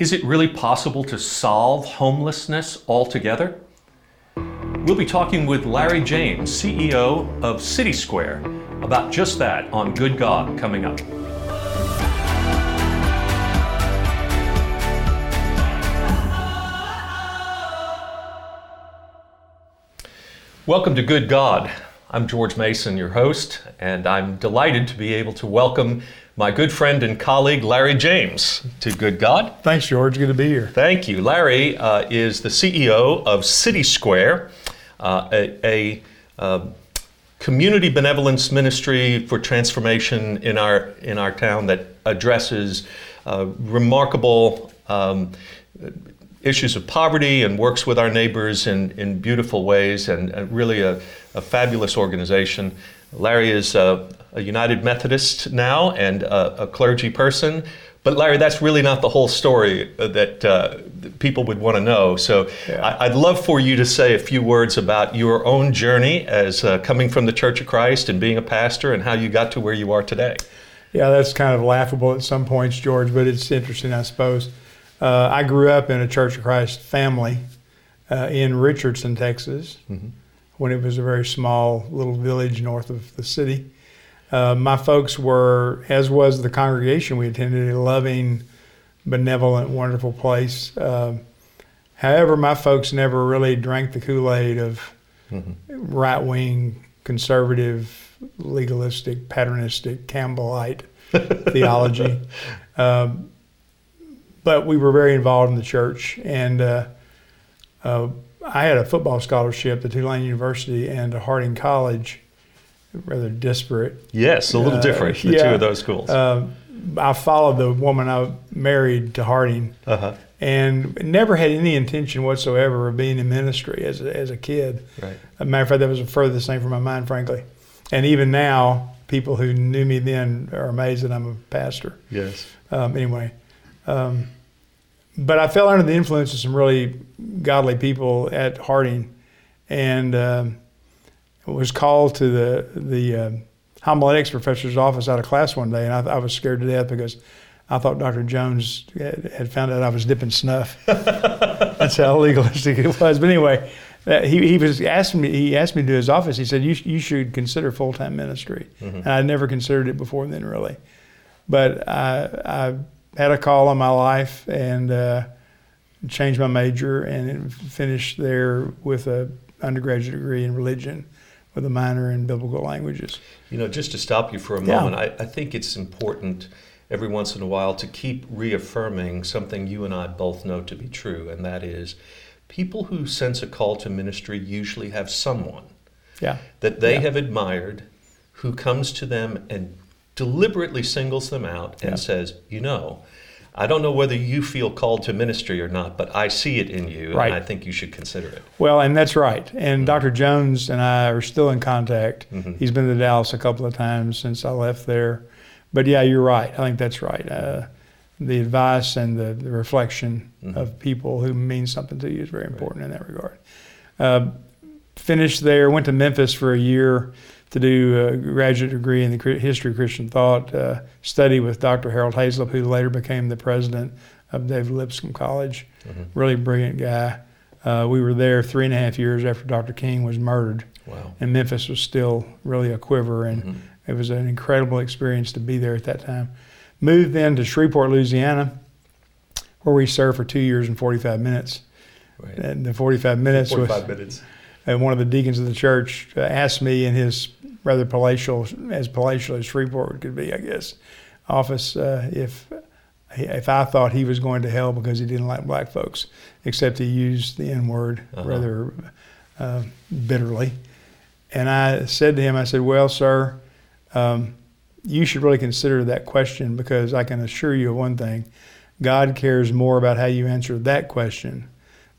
Is it really possible to solve homelessness altogether? We'll be talking with Larry James, CEO of City Square, about just that on Good God coming up. Welcome to Good God. I'm George Mason, your host, and I'm delighted to be able to welcome my good friend and colleague Larry James to Good God. Thanks, George. Good to be here. Thank you. Larry uh, is the CEO of City Square, uh, a, a uh, community benevolence ministry for transformation in our in our town that addresses uh, remarkable. Um, issues of poverty and works with our neighbors in, in beautiful ways and, and really a, a, fabulous organization. Larry is a, a United Methodist now and a, a, clergy person. But Larry, that's really not the whole story that, uh, people would want to know. So yeah. I, would love for you to say a few words about your own journey as uh, coming from the Church of Christ and being a pastor and how you got to where you are today. Yeah, that's kind of laughable at some points, George, but it's interesting, I suppose. Uh, I grew up in a Church of Christ family uh, in Richardson, Texas, mm-hmm. When it was a very small little village north of the city. Uh, my folks were, as was the congregation we attended, a loving, benevolent, wonderful place. Um, however, my folks never really drank the Kool Aid of mm-hmm. right wing, conservative, legalistic, patternistic, Campbellite theology. Um, but we were very involved in the church, and uh, uh, I had a football scholarship at Tulane University and a Harding College, rather disparate. Yes, a little uh, different. The yeah, two of those schools. Um, I followed the woman I married to Harding, uh-huh. and never had any intention whatsoever of being in ministry as a, as a kid. Right. As a matter of fact, that was the furthest thing from my mind, frankly. And even now, people who knew me then are amazed that I'm a pastor. Yes. Um, anyway, um, but I fell under the influence of some really godly people at Harding, and um, was called to the the uh, homiletics professor's office out of class one day, and I, I, was scared to death because I thought Dr. Jones had found out I was dipping snuff. That's how legalistic it was. But anyway, uh, he, he was asking me. He asked me to his office. He said, "You you should consider full time ministry," mm-hmm. and I'd never considered it before then, really. But I, I had a call on my life and uh, changed my major and finished there with a undergraduate degree in religion with a minor in biblical languages. You know, just to stop you for a moment, yeah. I, I think it's important every once in a while to keep reaffirming something you and I both know to be true, and that is people who sense a call to ministry usually have someone yeah. that they yeah. have admired who comes to them and deliberately singles them out and yeah. says, you know, I don't know whether you feel called to ministry or not, but I see it in you, right. and I think you should consider it. Well, and that's right. And mm-hmm. Dr. Jones and I are still in contact. Mm-hmm. He's been to Dallas a couple of times since I left there. But yeah, you're right. I think that's right. Uh, the advice and the, the reflection mm-hmm. of people who mean something to you is very important right. in that regard. Uh, finished there, went to Memphis for a year to do a graduate degree in the history of Christian thought, uh, study with Dr. Harold Hazelip, who later became the president of David Lipscomb College. Mm-hmm. Really brilliant guy. Uh, we were there three and a half years after Dr. King was murdered. Wow. And Memphis was still really a quiver, and mm-hmm. it was an incredible experience to be there at that time. Moved then to Shreveport, Louisiana, where we served for two years and 45 minutes. Right. And the 45 minutes 45 was. minutes. And one of the deacons of the church uh, asked me in his rather palatial, as palatial as Shreveport could be, I guess, office uh, if if I thought he was going to hell because he didn't like black folks, except he used the N word uh-huh. rather uh, bitterly. And I said to him, I said, Well, sir, um, you should really consider that question because I can assure you of one thing God cares more about how you answer that question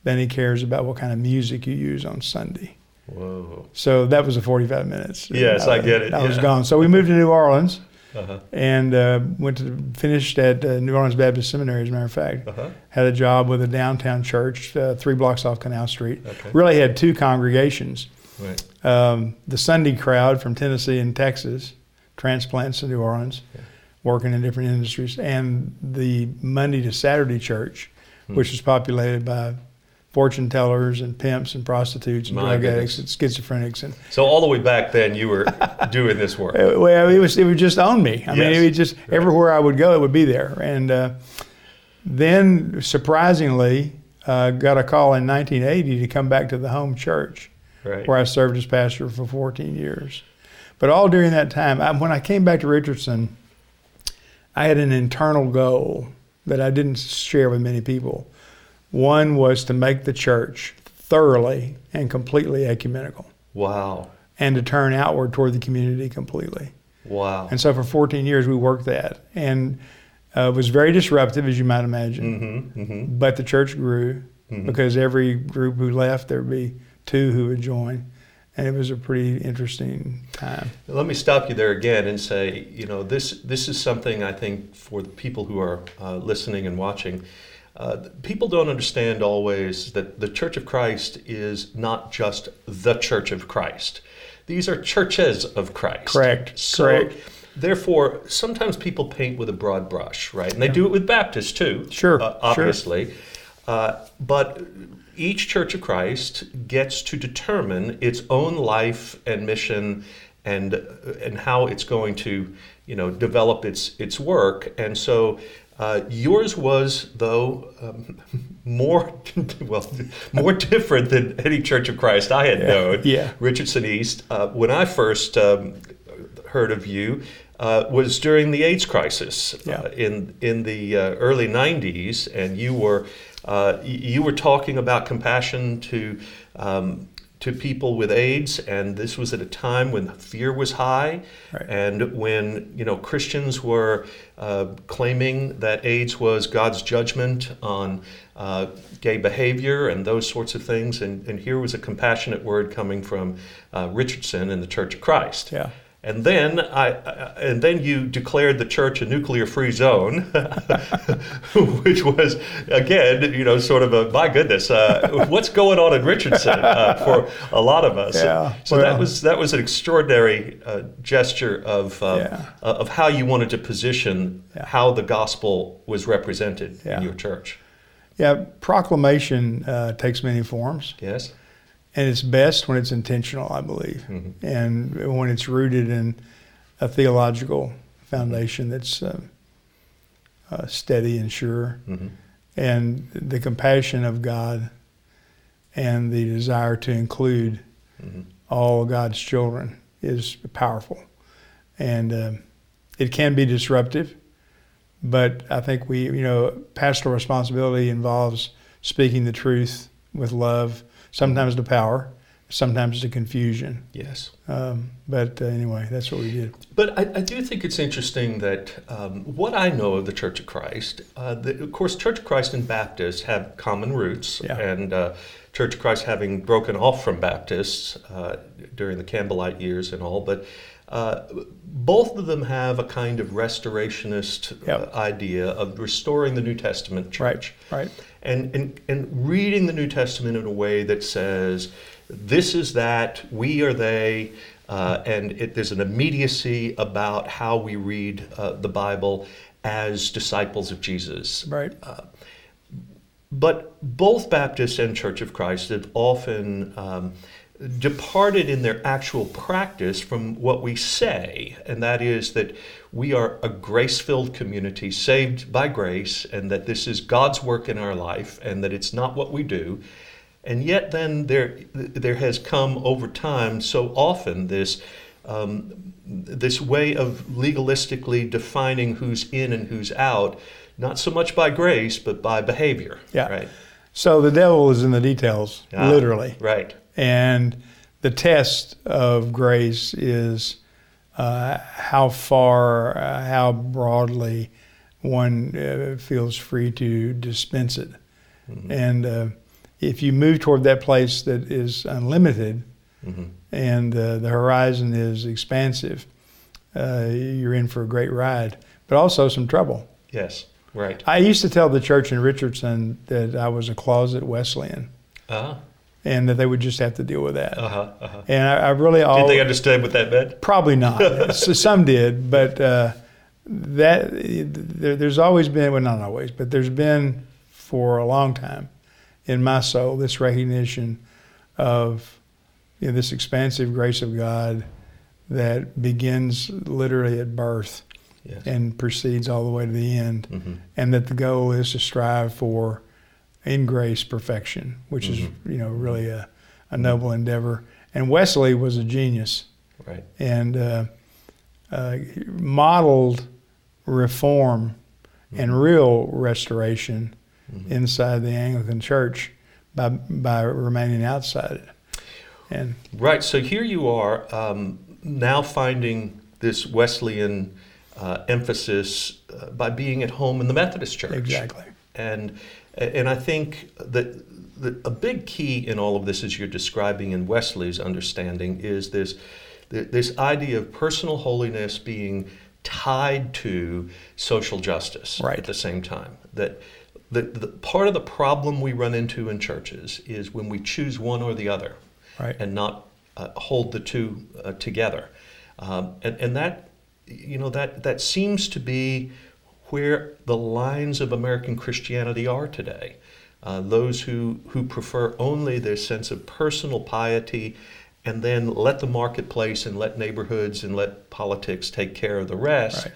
than he cares about what kind of music you use on Sunday. Whoa. So that was the 45 minutes. Yes, I, I get it. I yeah. was gone. So we moved to New Orleans uh-huh. and uh, went to finished at uh, New Orleans Baptist Seminary. As a matter of fact, uh-huh. had a job with a downtown church, uh, three blocks off Canal Street. Okay. Really had two congregations. Right. Um, the Sunday crowd from Tennessee and Texas, transplants to New Orleans. Yeah. working in different industries, and the Monday to Saturday church, Hmm. which was populated by fortune tellers and pimps and prostitutes and My drug goodness. addicts and schizophrenics and So all the way back then, you were doing this work. uh, well, it was it would just own me. I mean, it would just everywhere I would go, it would be there. And uh, then, surprisingly, uh, got a call in 1980 to come back to the home church Right. where I served as pastor for 14 years. But all during that time, I, when I came back to Richardson, I had an internal goal that I didn't share with many people. One was to make the church thoroughly and completely ecumenical Wow. and to turn outward toward the community completely. Wow. And so for 14 years, we worked that. And uh, it was very disruptive, as you might imagine. Mm-hmm. Mm-hmm. But the church grew Mhm. because every group who left, there'd be two who would join. And it was a pretty interesting time. Let me stop you there again and say, you know, this this is something I think for the people who are uh, listening and watching. Uh, people don't understand always that the Church of Christ is not just the Church of Christ. These are churches of Christ. Correct, So, correct. Therefore, sometimes people paint with a broad brush, right? And they do it with Baptists too. Sure, uh, sure. obviously. Uh, but each Church of Christ gets to determine its own life and mission and and how it's going to you know develop its its work and so uh, yours was though um, more well more different than any Church of Christ I had Yeah, known yeah. Richardson East uh, when I first um, heard of you uh, was during the AIDS crisis Yeah. uh, in in the uh, early '90s, and you were uh, you were talking about compassion to um, to people with AIDS, and this was at a time when fear was high, Right. and when you know Christians were uh, claiming that AIDS was God's judgment on uh, gay behavior and those sorts of things, and, and here was a compassionate word coming from uh, Richardson and the Church of Christ. Yeah. And then I, I- and then you declared the church a nuclear-free zone, which was again, you know, sort of a my goodness, uh, what's going on in Richardson uh, for a lot of us. Yeah, so that was that was an extraordinary uh, gesture of uh, Yeah. of how you wanted to position Yeah. how the gospel was represented in your church. Yeah, proclamation uh, takes many forms. Yes. And it's best when it's intentional, I believe, Mhm. and when it's rooted in a theological foundation that's uh, uh, steady and sure, hmm and the compassion of God and the desire to include hmm all God's children is powerful. And um, it can be disruptive, but I think we, you know, pastoral responsibility involves speaking the truth with love, sometimes to power, sometimes to confusion. Yes. Um, but uh, anyway, that's what we did. But I, I do think it's interesting that um, what I know of the Church of Christ, uh, the, of course, Church of Christ and Baptists have common roots, Yeah. and uh, Church of Christ having broken off from Baptists uh, during the Campbellite years and all, but uh, both of them have a kind of restorationist Yep. uh, idea of restoring the New Testament church Right, Right. And, and, and reading the New Testament in a way that says, this is that, we are they, uh, and it, there's an immediacy about how we read uh, the Bible as disciples of Jesus. Right. But both Baptists and Church of Christ have often um, departed in their actual practice from what we say, and that is that we are a grace filled community saved by grace, and that this is God's work in our life, and that it's not what we do. And yet, then there, there has come over time so often this, um, this way of legalistically defining who's in and who's out, not so much by grace, but by behavior. Yeah. Right. So the devil is in the details, Ah, literally. Right. And the test of grace is uh, how far, uh, how broadly one uh, feels free to dispense it. And uh, if you move toward that place that is unlimited hmm and uh, the horizon is expansive, uh, you're in for a great ride, but also some trouble. Yes. Right. I used to tell the church in Richardson that I was a closet Wesleyan Uh and that they would just have to deal with that. huh. Uh huh. Uh-huh. And I, I really all Did they understand what that meant? probably not. S- Some did, but uh, that there, there's always been, well, not always, but there's been for a long time in my soul this recognition of you know, this expansive grace of God that begins literally at birth yes. and proceeds all the way to the end, mm-hmm. and that the goal is to strive for in grace perfection, which mm-hmm. is you know really a, a noble endeavor. And Wesley was a genius, right? And uh, uh, modeled reform mm-hmm. and real restoration mm-hmm. inside the Anglican Church by by remaining outside it. And right, so here you are um, now finding this Wesleyan uh, emphasis uh, by being at home in the Methodist Church. Exactly. And and I think that a big key in all of this, as you're describing in Wesley's understanding, is this this idea of personal holiness being tied to social justice right. at the same time. That the, the part of the problem we run into in churches is when we choose one or the other, right. and not uh, hold the two uh, together, um, and and that you know that that seems to be where the lines of American Christianity are today. Uh, those who, who prefer only their sense of personal piety and then let the marketplace and let neighborhoods and let politics take care of the rest, right.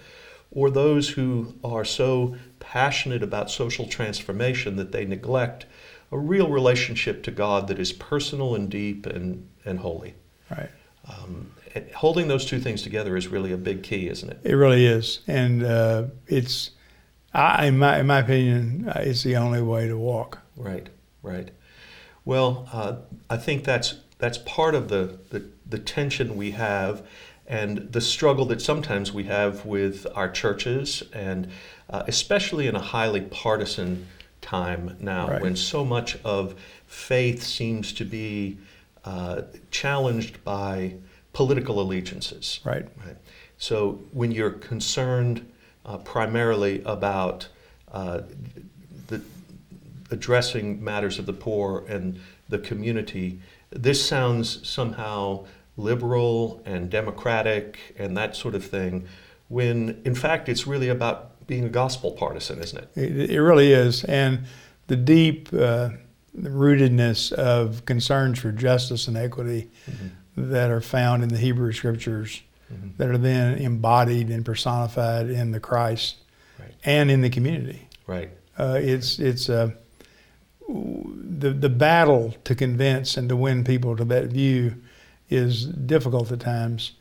or those who are so passionate about social transformation that they neglect a real relationship to God that is personal and deep and, and holy. Right. Um, holding those two things together is really a big key, isn't it? It really is, and uh, it's, I, in my in my opinion, uh, it's the only way to walk. Right, right. Well, uh, I think that's that's part of the, the the tension we have, and the struggle that sometimes we have with our churches, and uh, especially in a highly partisan time now, right. when so much of faith seems to be uh, challenged by political allegiances. Right. right. So when you're concerned uh, primarily about uh, the, addressing matters of the poor and the community, this sounds somehow liberal and democratic and that sort of thing, when in fact it's really about being a gospel partisan, isn't it? It, it really is. And the deep uh, rootedness of concerns for justice and equity mm-hmm that are found in the Hebrew scriptures mm-hmm. that are then embodied and personified in the Christ right. and in the community. Right. Uh, it's it's uh, the the battle to convince and to win people to that view is difficult at times,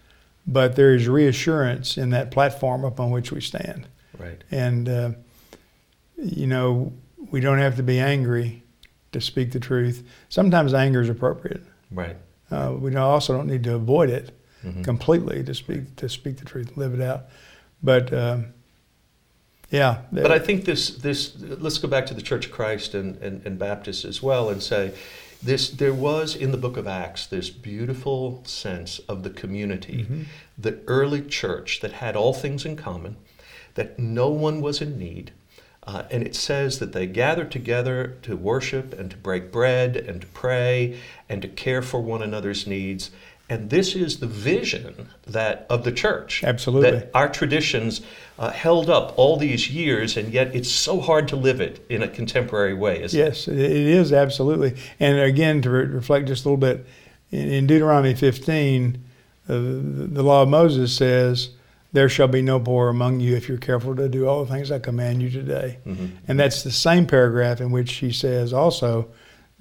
but there is reassurance in that platform upon which we stand. Right. And uh, you know we don't have to be angry to speak the truth. Sometimes anger is appropriate. Right. Uh, we also don't need to avoid it mm-hmm. completely to speak to speak the truth, live it out. But um, yeah. But I think this this let's go back to the Church of Christ and, and, and Baptists as well and say this there was in the book of Acts this beautiful sense of the community, mm-hmm. the early church that had all things in common, that no one was in need uh, and it says that they gathered together to worship and to break bread and to pray and to care for one another's needs. And this is the vision that of the church. Absolutely. That our traditions uh, held up all these years, and yet it's so hard to live it in a contemporary way, isn't yes, it? Yes, it is absolutely. And again, to re- reflect just a little bit, in, in Deuteronomy 15, uh, the, the law of Moses says, there shall be no poor among you if you're careful to do all the things I command you today. Mm-hmm. And that's the same paragraph in which he says also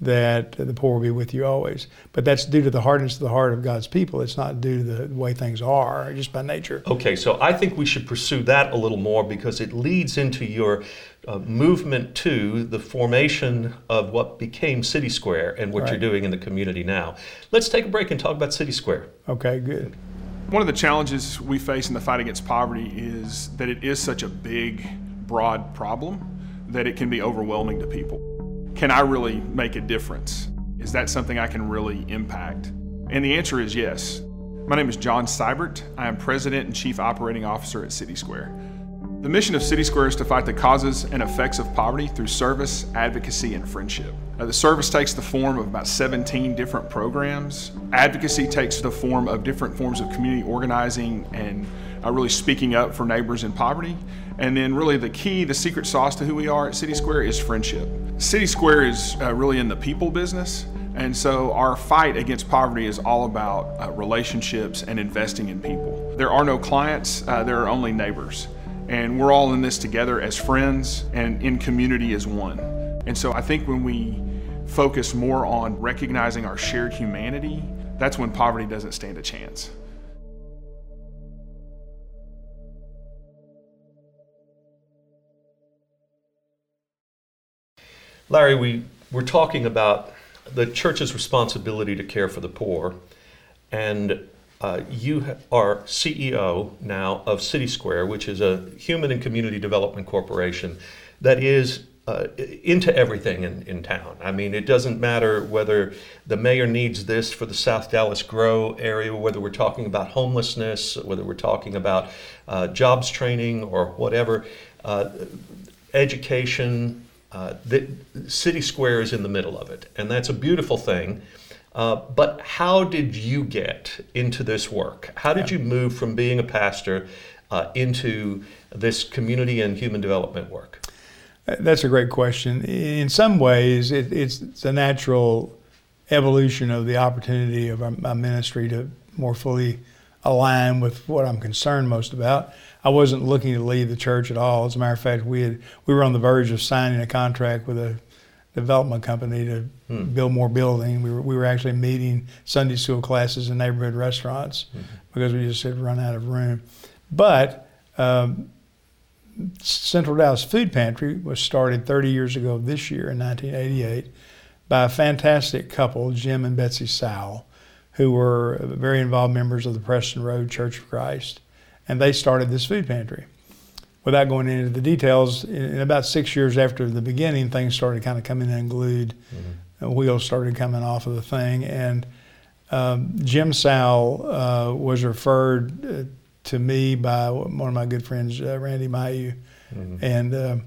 that the poor will be with you always. But that's due to the hardness of the heart of God's people. It's not due to the way things are, just by nature. Okay, so I think we should pursue that a little more because it leads into your uh, movement to the formation of what became City Square and what right. you're doing in the community now. Let's take a break and talk about City Square. Okay, good. One of the challenges we face in the fight against poverty is that it is such a big, broad problem that it can be overwhelming to people. Can I really make a difference? Is that something I can really impact? And the answer is yes. My name is John Seibert. I am President and Chief Operating Officer at City Square. The mission of City Square is to fight the causes and effects of poverty through service, advocacy, and friendship. Now, the service takes the form of about 17 different programs. Advocacy takes the form of different forms of community organizing and uh, really speaking up for neighbors in poverty. And then, really, the key, the secret sauce to who we are at City Square is friendship. City Square is uh, really in the people business. And so, our fight against poverty is all about uh, relationships and investing in people. There are no clients, uh, there are only neighbors. And we're all in this together as friends and in community as one. And so, I think when we focus more on recognizing our shared humanity, that's when poverty doesn't stand a chance. Larry, we were talking about the church's responsibility to care for the poor, and uh, you are CEO now of City Square, which is a human and community development corporation that is uh, into everything in, in town. I mean, it doesn't matter whether the mayor needs this for the South Dallas Grow area, whether we're talking about homelessness, whether we're talking about uh, jobs training or whatever, uh, education. Uh, the City Square is in the middle of it, and that's a beautiful thing. Uh, but how did you get into this work? How did you move from being a pastor uh, into this community and human development work? That's a great question. In some ways, it, it's, it's, a natural evolution of the opportunity of my ministry to more fully align with what I'm concerned most about. I wasn't looking to leave the church at all. As a matter of fact, we had we were on the verge of signing a contract with a development company to hmm. build more building. We were we were actually meeting Sunday school classes in neighborhood restaurants hmm. because we just had run out of room. But um, Central Dallas Food Pantry was started 30 years ago this year in 1988 by a fantastic couple, Jim and Betsy Sowell, who were very involved members of the Preston Road Church of Christ. And they started this food pantry. Without going into the details, in about six years after the beginning, things started kind of coming unglued. Mm-hmm. Wheels started coming off of the thing. And um, Jim Sowell uh, was referred uh, to me by one of my good friends, uh, Randy Mayeux, mm-hmm. and uh,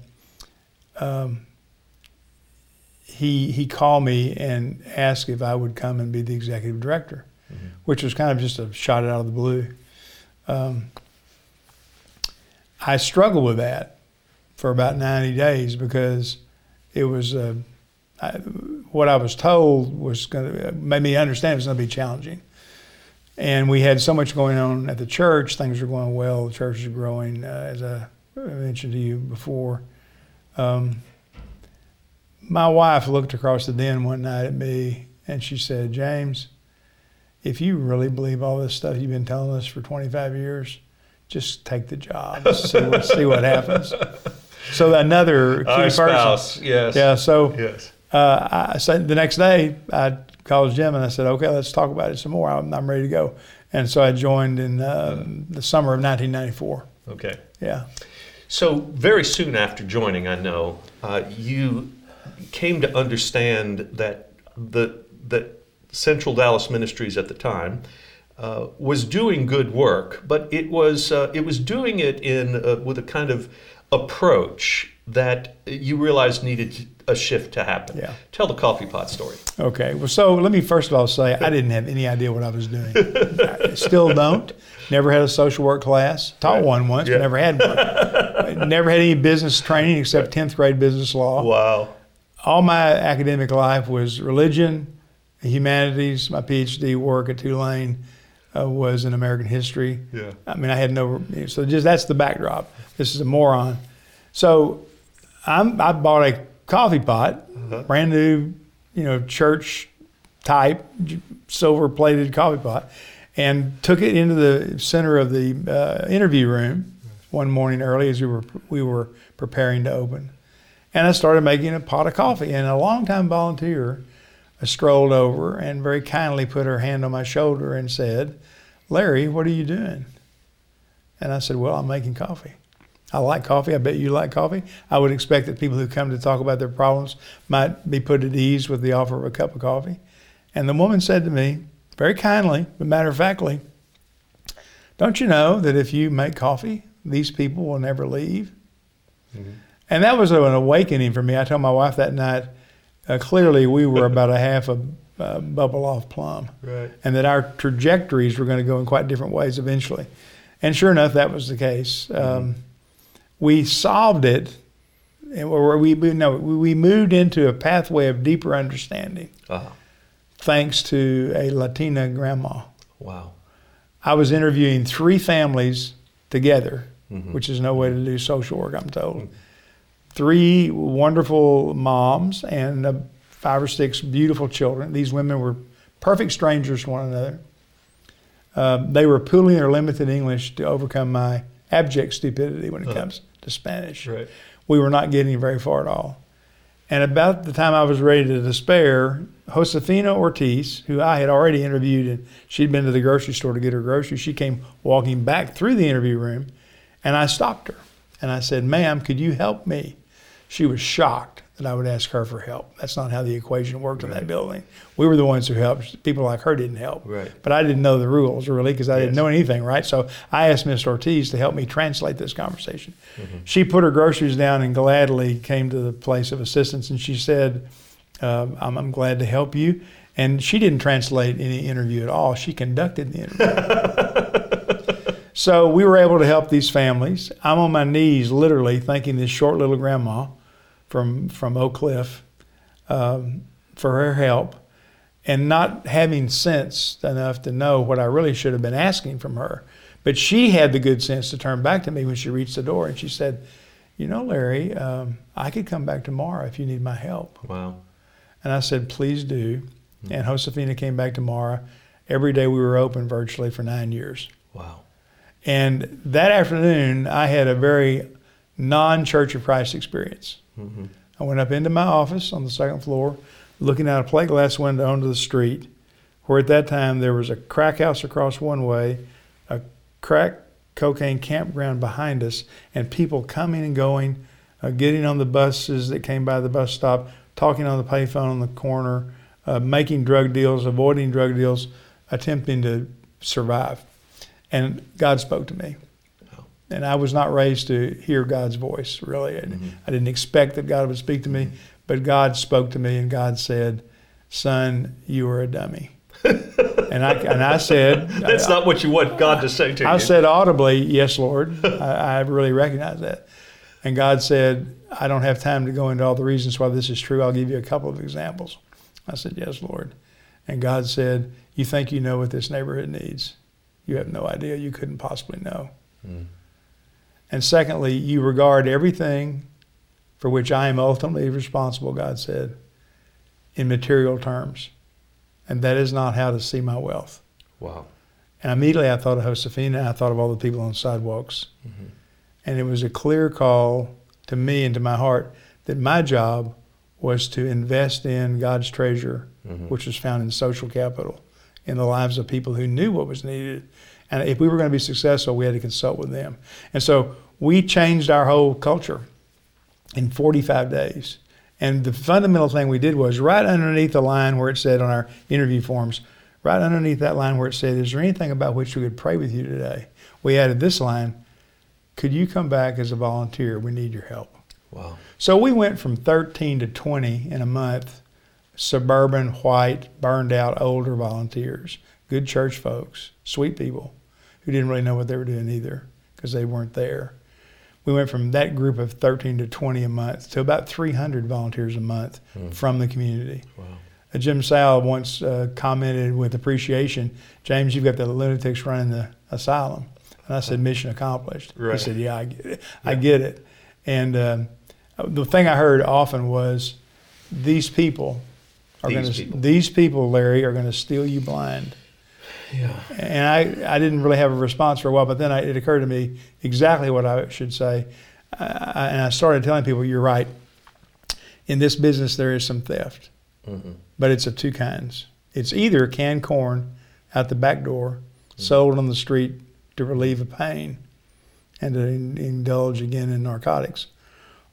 um, he he called me and asked if I would come and be the executive director, mm-hmm. which was kind of just a shot out of the blue. Um, I struggled with that for about 90 days because it was uh, I, what I was told was going to made me understand it was going to be challenging. And we had so much going on at the church. Things were going well. The church is growing, uh, as I mentioned to you before. Um, my wife looked across the den one night at me and she said, James, if you really believe all this stuff you've been telling us for 25 years, just take the job, see what, see what happens. So another key Our person. Spouse, yes. Yeah. So yes. Uh, I said the next day I called Jim and I said, okay, let's talk about it some more. I'm, I'm ready to go. And so I joined in uh, the summer of 1994. Okay. Yeah. So very soon after joining, I know uh, you came to understand that the that Central Dallas Ministries at the time uh, was doing good work, but it was uh, it was doing it in uh, with a kind of approach that you realized needed a shift to happen. Yeah. Tell the coffee pot story. Okay. Well, so let me first of all say I didn't have any idea what I was doing. I still don't. Never had a social work class. Taught right. one once, yeah. but never had one. never had any business training except 10th grade business law. Wow. All my academic life was religion, humanities. My PhD work at Tulane uh, was in American history. Yeah. I mean, I had no. So just that's the backdrop. This is a moron. So I'm, I bought a coffee pot, uh-huh. brand new, you know, church type silver plated coffee pot, and took it into the center of the uh, interview room one morning early as we were we were preparing to open, and I started making a pot of coffee. And a longtime volunteer strolled over and very kindly put her hand on my shoulder and said, "Larry, what are you doing?" And I said, "Well, I'm making coffee." I like coffee. I bet you like coffee. I would expect that people who come to talk about their problems might be put at ease with the offer of a cup of coffee. And the woman said to me, very kindly, but matter of factly, don't you know that if you make coffee, these people will never leave? Mm-hmm. And that was an awakening for me. I told my wife that night, uh, clearly we were about a half a uh, bubble off plum. Right. And that our trajectories were going to go in quite different ways eventually. And sure enough, that was the case. Um, we solved it, or we we- no, we moved into a pathway of deeper understanding Ah, thanks to a Latina grandma. wow. I was interviewing three families together, which is no way to do social work, I'm told. Three wonderful moms and uh, five or six beautiful children. These women were perfect strangers to one another. Um, they were pooling their limited English to overcome my abject stupidity when it comes to Spanish. Right. We were not getting very far at all. And about the time I was ready to despair, Josefina Ortiz, who I had already interviewed, and she'd been to the grocery store to get her groceries, she came walking back through the interview room, and I stopped her. And I said, Ma'am, could you help me? She was shocked that I would ask her for help. That's not how the equation worked in that building. We were the ones who helped. People like her didn't help. Right. But I didn't know the rules really because I didn't know anything, right? So I asked Miss Ortiz to help me translate this conversation. She put her groceries down and gladly came to the place of assistance and she said, um, I'm, I'm glad to help you. And she didn't translate any interview at all. She conducted the interview. so we were able to help these families. I'm on my knees, literally, thanking this short little grandma from from Oak Cliff um, for her help, and not having sense enough to know what I really should have been asking from her. But she had the good sense to turn back to me when she reached the door, and she said, "You know, Larry, um, I could come back tomorrow if you need my help." Wow. And I said, please do. And Josefina came back tomorrow. Every day we were open virtually for nine years. Wow. And that afternoon, I had a very non Church of Christ experience. I went up into my office on the second floor, looking out a plate glass window onto the street, where at that time there was a crack house across one way, a crack cocaine campground behind us, and people coming and going, uh, getting on the buses that came by the bus stop, talking on the payphone on the corner, uh, making drug deals, avoiding drug deals, attempting to survive. And God spoke to me. And I was not raised to hear God's voice, really. I, mm-hmm. I didn't expect that God would speak to me, mm-hmm. but God spoke to me, and God said, Son, you are a dummy. and, I, and I said, That's not what you want God to say to I you. I said audibly, Yes, Lord. I, I really recognize that. And God said, I don't have time to go into all the reasons why this is true. I'll give you a couple of examples. I said, Yes, Lord. And God said, You think you know what this neighborhood needs? You have no idea. You couldn't possibly know. Mm. And secondly, you regard everything for which I am ultimately responsible, God said, in material terms. And that is not how to see my wealth. wow. And immediately I thought of Josefina, I thought of all the people on the sidewalks. Mm-hmm. And it was a clear call to me and to my heart that my job was to invest in God's treasure, mm-hmm. which was found in social capital, in the lives of people who knew what was needed. And if we were going to be successful, we had to consult with them. And so we changed our whole culture in 45 days. And the fundamental thing we did was right underneath the line where it said on our interview forms, right underneath that line where it said, Is there anything about which we could pray with you today? We added this line, Could you come back as a volunteer? We need your help. Wow. So we went from 13 to 20 in a month, suburban, white, burned out, older volunteers, good church folks, sweet people who didn't really know what they were doing either because they weren't there. We went from that group of 13 to 20 a month to about 300 volunteers a month from the community. Wow. Uh, Jim Sowell once uh, commented with appreciation, James, you've got the lunatics running the asylum. And I said, mission accomplished. Right. He said, yeah, I get it. I get it. And um, the thing I heard often was, these people are going to, these people, Larry, are going to steal you blind. Yeah. And I, I didn't really have a response for a while, but then I, it occurred to me exactly what I should say. I, and I started telling people, you're right. In this business, there is some theft, mm-hmm. but it's of two kinds. It's either canned corn out the back door, sold on the street to relieve a pain and to in, indulge again in narcotics,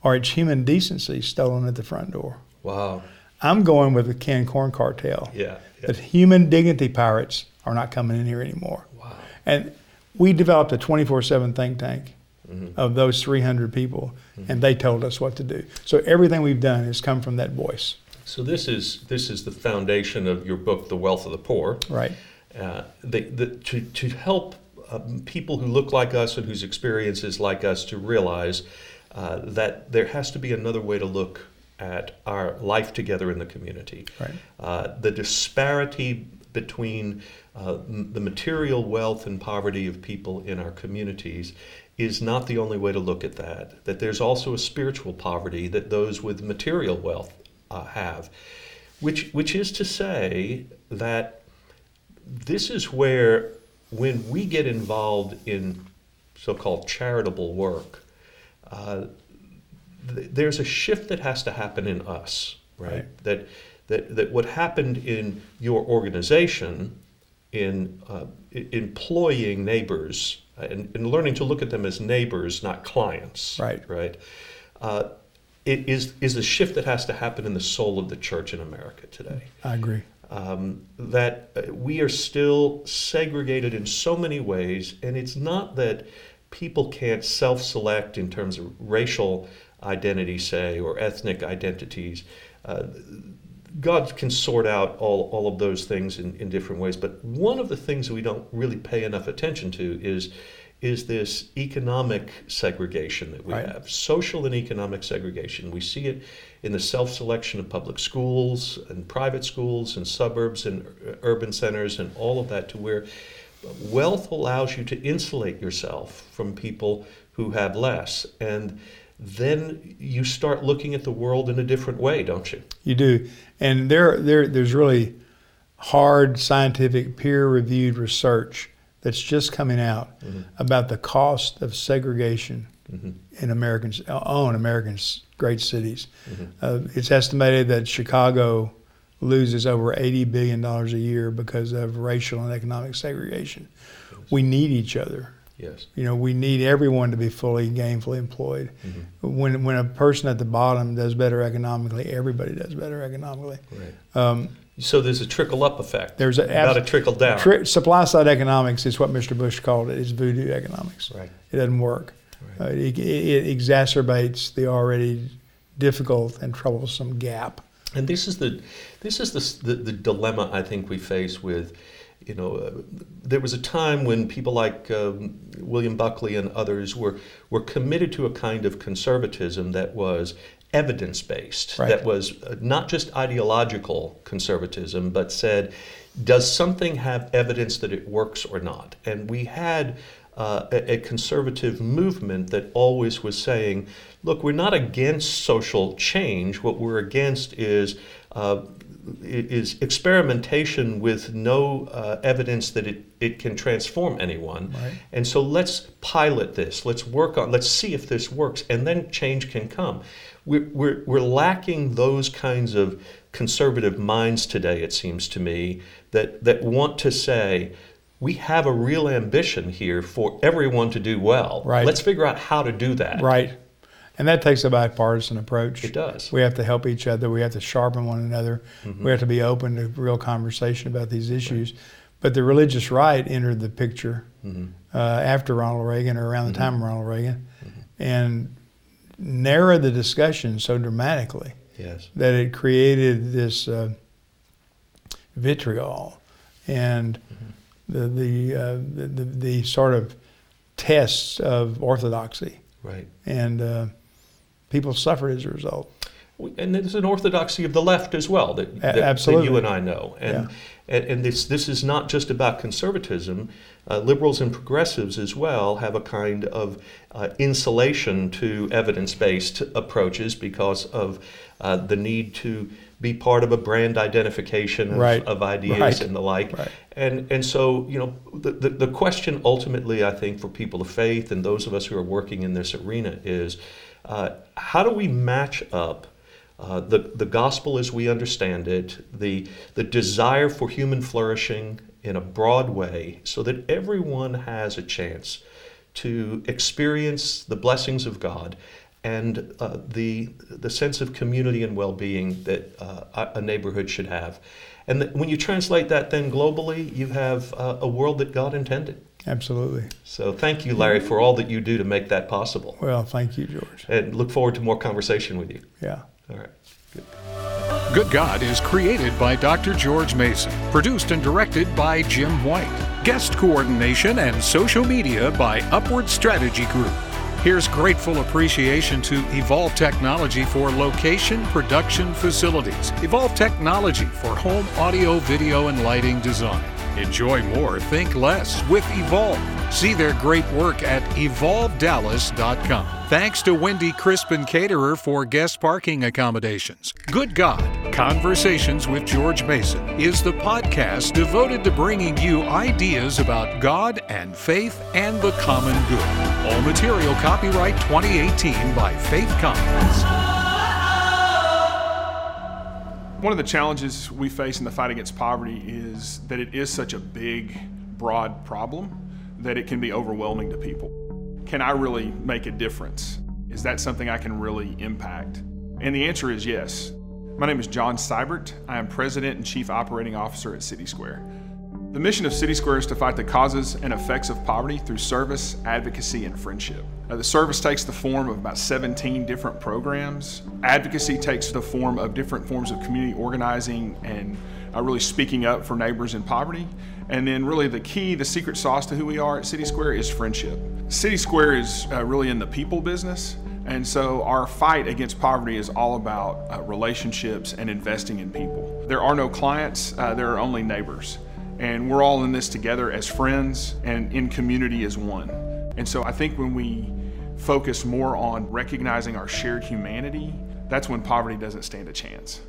or it's human decency stolen at the front door. Wow. I'm going with the canned corn cartel. Yeah. yeah. That human dignity pirates are not coming in here anymore. Wow. And we developed a 24 7 think tank of those 300 people, and they told us what to do. So everything we've done has come from that voice. So this is this is the foundation of your book, The Wealth of the Poor. Right. Uh, the, the, to, to help uh, people who look like us and whose experience is like us to realize uh, that there has to be another way to look at our life together in the community. Right. Uh, the disparity between uh, the material wealth and poverty of people in our communities is not the only way to look at that. That there's also a spiritual poverty that those with material wealth uh, have, which which is to say that this is where when we get involved in so-called charitable work, uh, th- there's a shift that has to happen in us, right? Right. That that that what happened in your organization in uh, employing neighbors and, and learning to look at them as neighbors, not clients. Right. Right. Uh, it is is a shift that has to happen in the soul of the church in America today. I agree. Um, that uh, we are still segregated in so many ways, and it's not that people can't self-select in terms of racial identity, say, or ethnic identities. Uh, God can sort out all, all of those things in, in different ways. But one of the things that we don't really pay enough attention to is is this economic segregation that we Right. have, social and economic segregation. We see it in the self-selection of public schools and private schools and suburbs and urban centers and all of that to where wealth allows you to insulate yourself from people who have less. And then you start looking at the world in a different way, don't you? You do, and there, there, there's really hard scientific peer-reviewed research that's just coming out mm-hmm. about the cost of segregation mm-hmm. in Americans on Americans' great cities. Mm-hmm. Uh, it's estimated that Chicago loses over eighty billion dollars a year because of racial and economic segregation. We need each other. Yes. You know, we need everyone to be fully gainfully employed. When when a person at the bottom does better economically, everybody does better economically. Right. Um, So there's a trickle up effect. There's a- about a trickle down. tri- supply side economics is what Mr. Bush called it. It's voodoo economics. Right. It doesn't work. Right. Uh, it, it exacerbates the already difficult and troublesome gap. And this is the this is the, the the dilemma I think we face with, you know, uh, there was a time when people like um, William Buckley and others were were committed to a kind of conservatism that was evidence based, Right. that was uh, not just ideological conservatism, but said, does something have evidence that it works or not? And we had. Uh, a, a conservative movement that always was saying, look, we're not against social change. What we're against is uh, is experimentation with no uh, evidence that it, it can transform anyone. Right. And so let's pilot this. Let's work on. Let's see if this works, and then change can come. We're, we're, we're lacking those kinds of conservative minds today. It seems to me that that want to say. We have a real ambition here for everyone to do well. Right. Let's figure out how to do that. Right. And that takes a bipartisan approach. It does. We have to help each other. We have to sharpen one another. Mm-hmm. We have to be open to real conversation about these issues. Right. But the religious right entered the picture mm-hmm. uh, after Ronald Reagan or around the mm-hmm. time of Ronald Reagan and narrowed the discussion so dramatically Yes. that it created this uh, vitriol and the the, uh, the the the sort of tests of orthodoxy, Right. and uh, people suffered as a result. And there's an orthodoxy of the left as well that, that, that you and I know. And, and, and this, this is not just about conservatism. Uh, liberals and progressives as well have a kind of uh, insulation to evidence based approaches because of uh, the need to be part of a brand identification of, Right. of ideas Right. and the like. Right. And, and so, you know, the, the, the question ultimately, I think, for people of faith and those of us who are working in this arena is uh, how do we match up uh, the, the gospel as we understand it, the, the desire for human flourishing in a broad way, so that everyone has a chance to experience the blessings of God and uh, the, the sense of community and well being that uh, a a neighborhood should have. And that when you translate that then globally, you have uh, a world that God intended. Absolutely. So thank you, Larry, for all that you do to make that possible. Well, thank you, George. And look forward to more conversation with you. Yeah. All right. Good. Good God is created by Dr. George Mason, produced and directed by Jim White. guest coordination, and social media by Upward Strategy Group. Here's grateful appreciation to Evolve Technology for location production facilities, Evolve Technology for home audio, video, and lighting design. Enjoy more, think less with Evolve. See their great work at evolvedallas.com. Thanks to Wendy Krispin Caterer for guest parking accommodations. Good God, Conversations with George Mason is the podcast devoted to bringing you ideas about God and faith and the common good. All material copyright 2018 by Faith Commons. One of the challenges we face in the fight against poverty is that it is such a big, broad problem that it can be overwhelming to people. Can I really make a difference? Is that something I can really impact? And the answer is yes. My name is John Siburt. I am President and Chief Operating Officer at City Square. The mission of City Square is to fight the causes and effects of poverty through service, advocacy, and friendship. Uh, the service takes the form of about 17 different programs. Advocacy takes the form of different forms of community organizing and uh, really speaking up for neighbors in poverty. And then, really, the key, the secret sauce to who we are at City Square is friendship. City Square is uh, really in the people business. And so our fight against poverty is all about uh, relationships and investing in people. There are no clients, uh, there are only neighbors. And we're all in this together as friends and in community as one. And so I think when we focus more on recognizing our shared humanity, that's when poverty doesn't stand a chance.